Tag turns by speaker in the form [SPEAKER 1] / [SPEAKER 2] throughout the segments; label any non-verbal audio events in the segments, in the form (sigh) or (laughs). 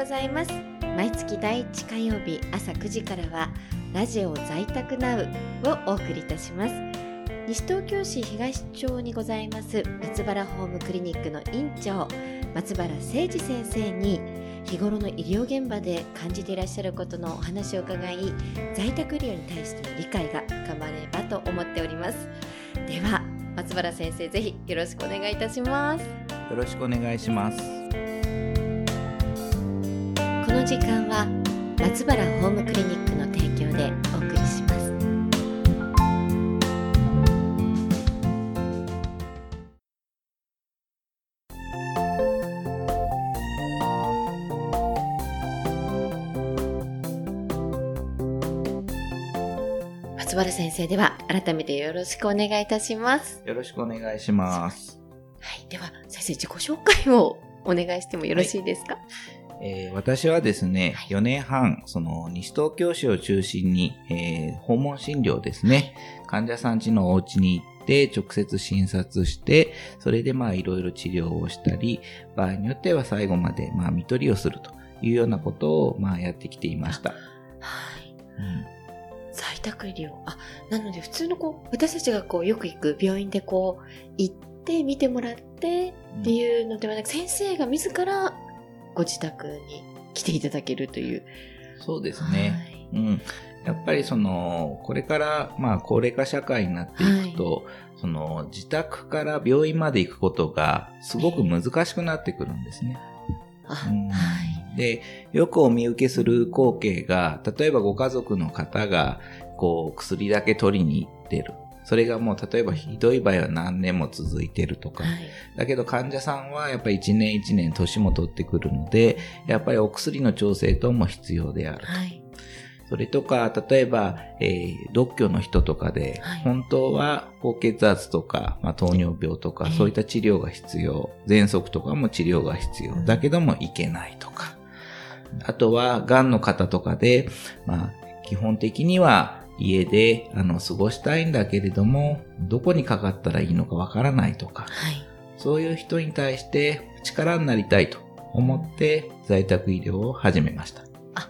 [SPEAKER 1] ございます。毎月第1火曜日朝9時からはラジオ在宅ナウをお送りいたします。西東京市東町にございます松原ホームクリニックの院長松原誠二先生に日頃の医療現場で感じていらっしゃることのお話を伺い在宅医療に対しての理解が深まればと思っております。では松原先生ぜひよろしくお願いいたします。
[SPEAKER 2] よろしくお願いします。こ
[SPEAKER 1] の時間は松原ホームクリニックの提供でお送りします。松原先生では改めてよろしくお願いいたします。
[SPEAKER 2] よろしくお願いします。
[SPEAKER 1] はい。では先生自己紹介をお願いしてもよろしいですか、はい
[SPEAKER 2] えー、私はですね、はい、4年半、その西東京市を中心に、えー、訪問診療ですね、患者さん家のお家に行って直接診察して、それでまあいろいろ治療をしたり、場合によっては最後までまあ見取りをするというようなことをまあやってきていました。はい。
[SPEAKER 1] うん、在宅医療。あ、なので普通のこう、私たちがこうよく行く病院でこう行って見てもらってっていうのではなく、先生が自らご自宅に来ていただけるという。
[SPEAKER 2] そうですね。はい、うん。やっぱりその、これから、まあ、高齢化社会になっていくと、はい、その、自宅から病院まで行くことが、すごく難しくなってくるんですね。うん、はい、で、よくお見受けする光景が、例えばご家族の方が、こう、薬だけ取りに行ってる。それがもう例えばひどい場合は何年も続いてるとか、はい、だけど患者さんはやっぱり1年1年年も取ってくるので、やっぱりお薬の調整等も必要であると。はいそれとか、例えば、えー、独居の人とかで、はい、本当は高血圧とか、まあ、糖尿病とか、そういった治療が必要。喘息とかも治療が必要。だけどもいけないとか。あとは、癌の方とかで、まあ、基本的には、家であの過ごしたいんだけれども、どこにかかったらいいのかわからないとか、はい、そういう人に対して力になりたいと思って在宅医療を始めました。
[SPEAKER 1] あ、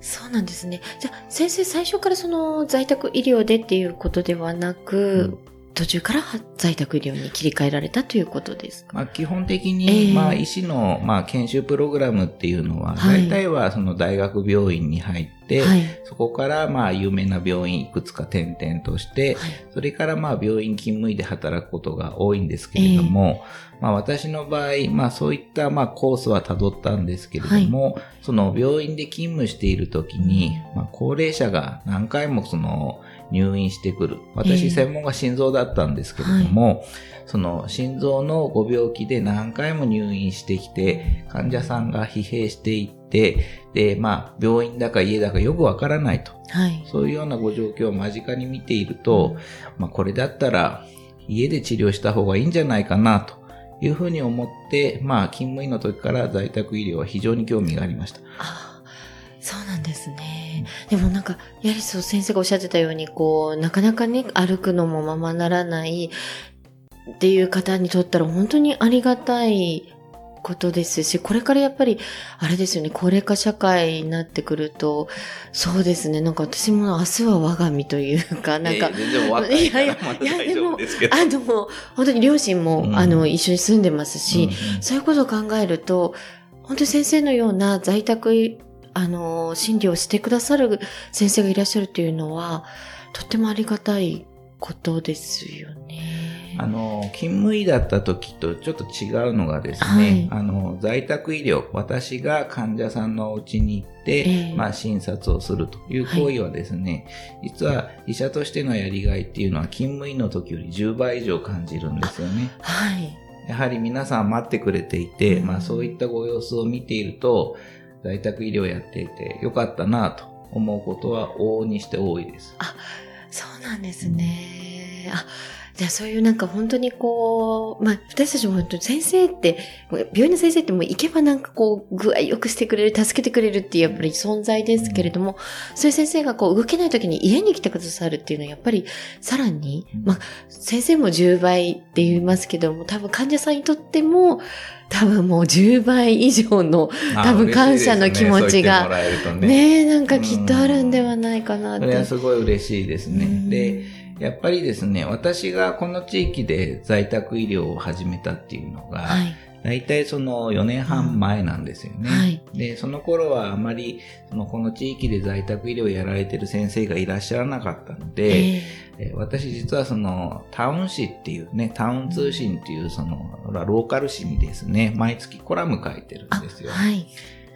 [SPEAKER 1] そうなんですね。じゃあ先生最初からその在宅医療でっていうことではなく、うん途中から在宅医療に切り替えられたということですか、
[SPEAKER 2] まあ、基本的に、まあ、医師の、まあ、研修プログラムっていうのは、大体はその大学病院に入って、はい、そこからまあ有名な病院いくつか転々として、はい、それからまあ病院勤務医で働くことが多いんですけれども、えー、まあ私の場合、まあそういったまあコースは辿ったんですけれども、はい、その病院で勤務している時に、まあ高齢者が何回もその入院してくる。私、専門が心臓だったんですけれども、はい、その心臓のご病気で何回も入院してきて、患者さんが疲弊していって、で、まあ、病院だか家だかよくわからないと。はい、そういうようなご状況を間近に見ていると、まあ、これだったら家で治療した方がいいんじゃないかなというふうに思って、まあ、勤務医の時から在宅医療は非常に興味がありました。
[SPEAKER 1] あそうなんですね。でもなんか、やはりそう先生がおっしゃってたように、こう、なかなかね、歩くのもままならないっていう方にとったら本当にありがたいことですし、これからやっぱり、あれですよね、高齢化社会になってくると、そうですね、なんか私も明日は我が身というか、なんか、
[SPEAKER 2] いいやいや、いや (laughs) でも、
[SPEAKER 1] あの、本当に両親も、うん、あの、一緒に住んでますし、うん、そういうことを考えると、本当に先生のような在宅あの、診療してくださる先生がいらっしゃるというのは、とってもありがたいことですよね。
[SPEAKER 2] あの、勤務医だった時とちょっと違うのがですね、はい、あの、在宅医療、私が患者さんのお家に行って、えー、まあ、診察をするという行為はですね、はい、実は医者としてのやりがいっていうのは勤務医の時より10倍以上感じるんですよね。はい。やはり皆さん待ってくれていて、うん、まあそういったご様子を見ていると、在宅医療やっていてよかったなと思うことは往々にして多いです。
[SPEAKER 1] あ、そうなんですね。あ、じゃあそういうなんか本当にこう、まあ私たちも本当に先生って、病院の先生ってもう行けばなんかこう具合良くしてくれる、助けてくれるっていうやっぱり存在ですけれども、うん、そういう先生がこう動けない時に家に来てくださるっていうのはやっぱりさらに、まあ先生も10倍って言いますけども、多分患者さんにとっても、多分もう10倍以上の多分感謝の気持ちが、ね。ね、なんかきっとあるんではないかなって。
[SPEAKER 2] それはすごい嬉しいですね。でやっぱりですね、私がこの地域で在宅医療を始めたっていうのが、はい、大体その4年半前なんですよね。はい、で、その頃はあまり、そのこの地域で在宅医療をやられてる先生がいらっしゃらなかったので、えー、私実はそのタウン誌っていうね、タウン通信っていうそのローカル誌にですね、毎月コラム書いてるんですよ。はい。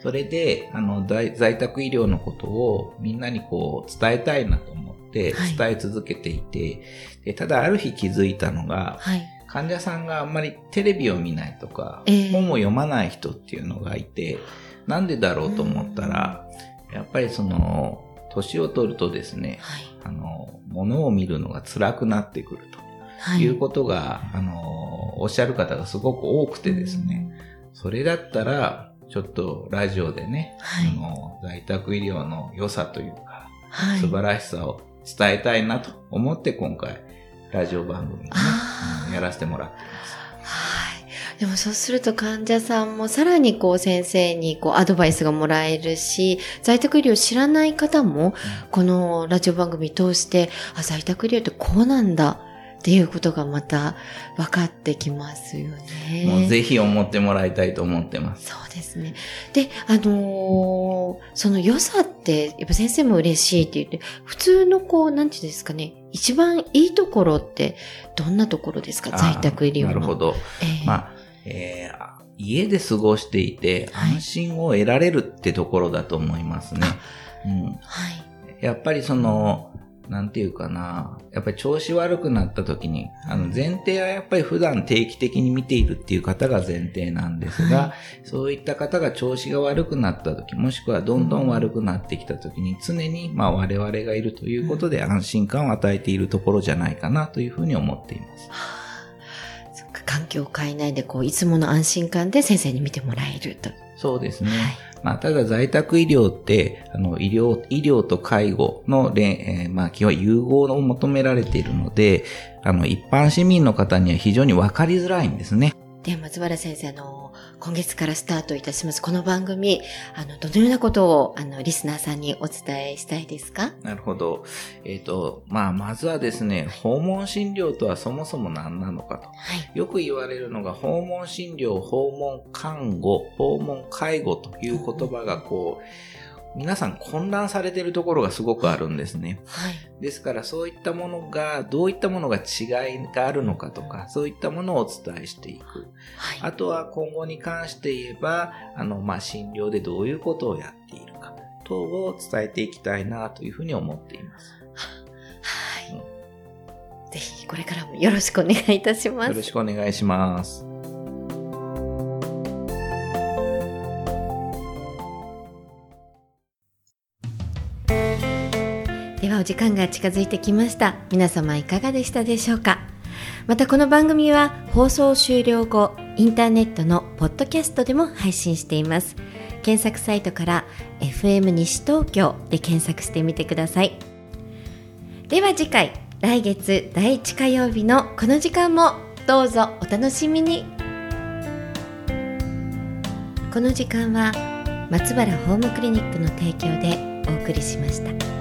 [SPEAKER 2] それで、あの、在宅医療のことをみんなにこう伝えたいなと思って伝え続けていて、はい、でただある日気づいたのが、はい、患者さんがあんまりテレビを見ないとか、えー、本を読まない人っていうのがいて、なんでだろうと思ったら、やっぱりその、年を取るとですね、はい、あの、物を見るのが辛くなってくるとい。うことが、あの、おっしゃる方がすごく多くてですね、それだったら、ちょっとラジオでね、はい、あの在宅医療の良さというか、はい、素晴らしさを伝えたいなと思って今回、ラジオ番組をね、やらせてもらっています。
[SPEAKER 1] はい。でもそうすると患者さんもさらにこう先生にこうアドバイスがもらえるし、在宅医療を知らない方も、このラジオ番組通して、あ、在宅医療ってこうなんだ。っていうことがまた分かってきますよね。
[SPEAKER 2] もうぜひ思ってもらいたいと思ってます。
[SPEAKER 1] そうですね。で、あのー、その良さって、やっぱ先生も嬉しいって言って、普通のこう、なんていうんですかね、一番いいところってどんなところですか？在宅医療の。
[SPEAKER 2] なるほど。えー、まあ、えー、家で過ごしていて安心を得られるってところだと思いますね。はい、うん、はい。やっぱりその、なんていうかな、やっぱり調子悪くなった時に、あの前提はやっぱり普段定期的に見ているっていう方が前提なんですが、はい、そういった方が調子が悪くなった時、もしくはどんどん悪くなってきた時に常にまあ我々がいるということで安心感を与えているところじゃないかなというふうに思っています。
[SPEAKER 1] 環境を変えないで、こう、いつもの安心感で先生に見てもらえると。
[SPEAKER 2] そうですね。はいまあ、ただ在宅医療って、あの、医療、医療と介護の連、えー、まあ、基本融合を求められているので、あの、一般市民の方には非常にわかりづらいんですね。
[SPEAKER 1] で、松原先生、あの、今月からスタートいたします。この番組、あの、どのようなことを、あの、リスナーさんにお伝えしたいですか？
[SPEAKER 2] なるほど。えっ、ー、と、まあ、まずはですね、訪問診療とはそもそも何なのかと。はい、よく言われるのが、訪問診療、訪問看護、訪問介護という言葉がこう、皆さん混乱されているところがすごくあるんですね。はい。ですからそういったものが、どういったものが違いがあるのかとか、そういったものをお伝えしていく。はい。あとは今後に関して言えば、あの、まあ、診療でどういうことをやっているか等を伝えていきたいなというふうに思っています。
[SPEAKER 1] はい。うん、ぜひこれからもよろしくお願いいたします。
[SPEAKER 2] よろしくお願いします。
[SPEAKER 1] お時間が近づいてきました。皆様いかがでしたでしょうか？またこの番組は放送終了後インターネットのポッドキャストでも配信しています。検索サイトから FM 西東京で検索してみてください。では次回来月第1火曜日のこの時間もどうぞお楽しみに。この時間は松原ホームクリニックの提供でお送りしました。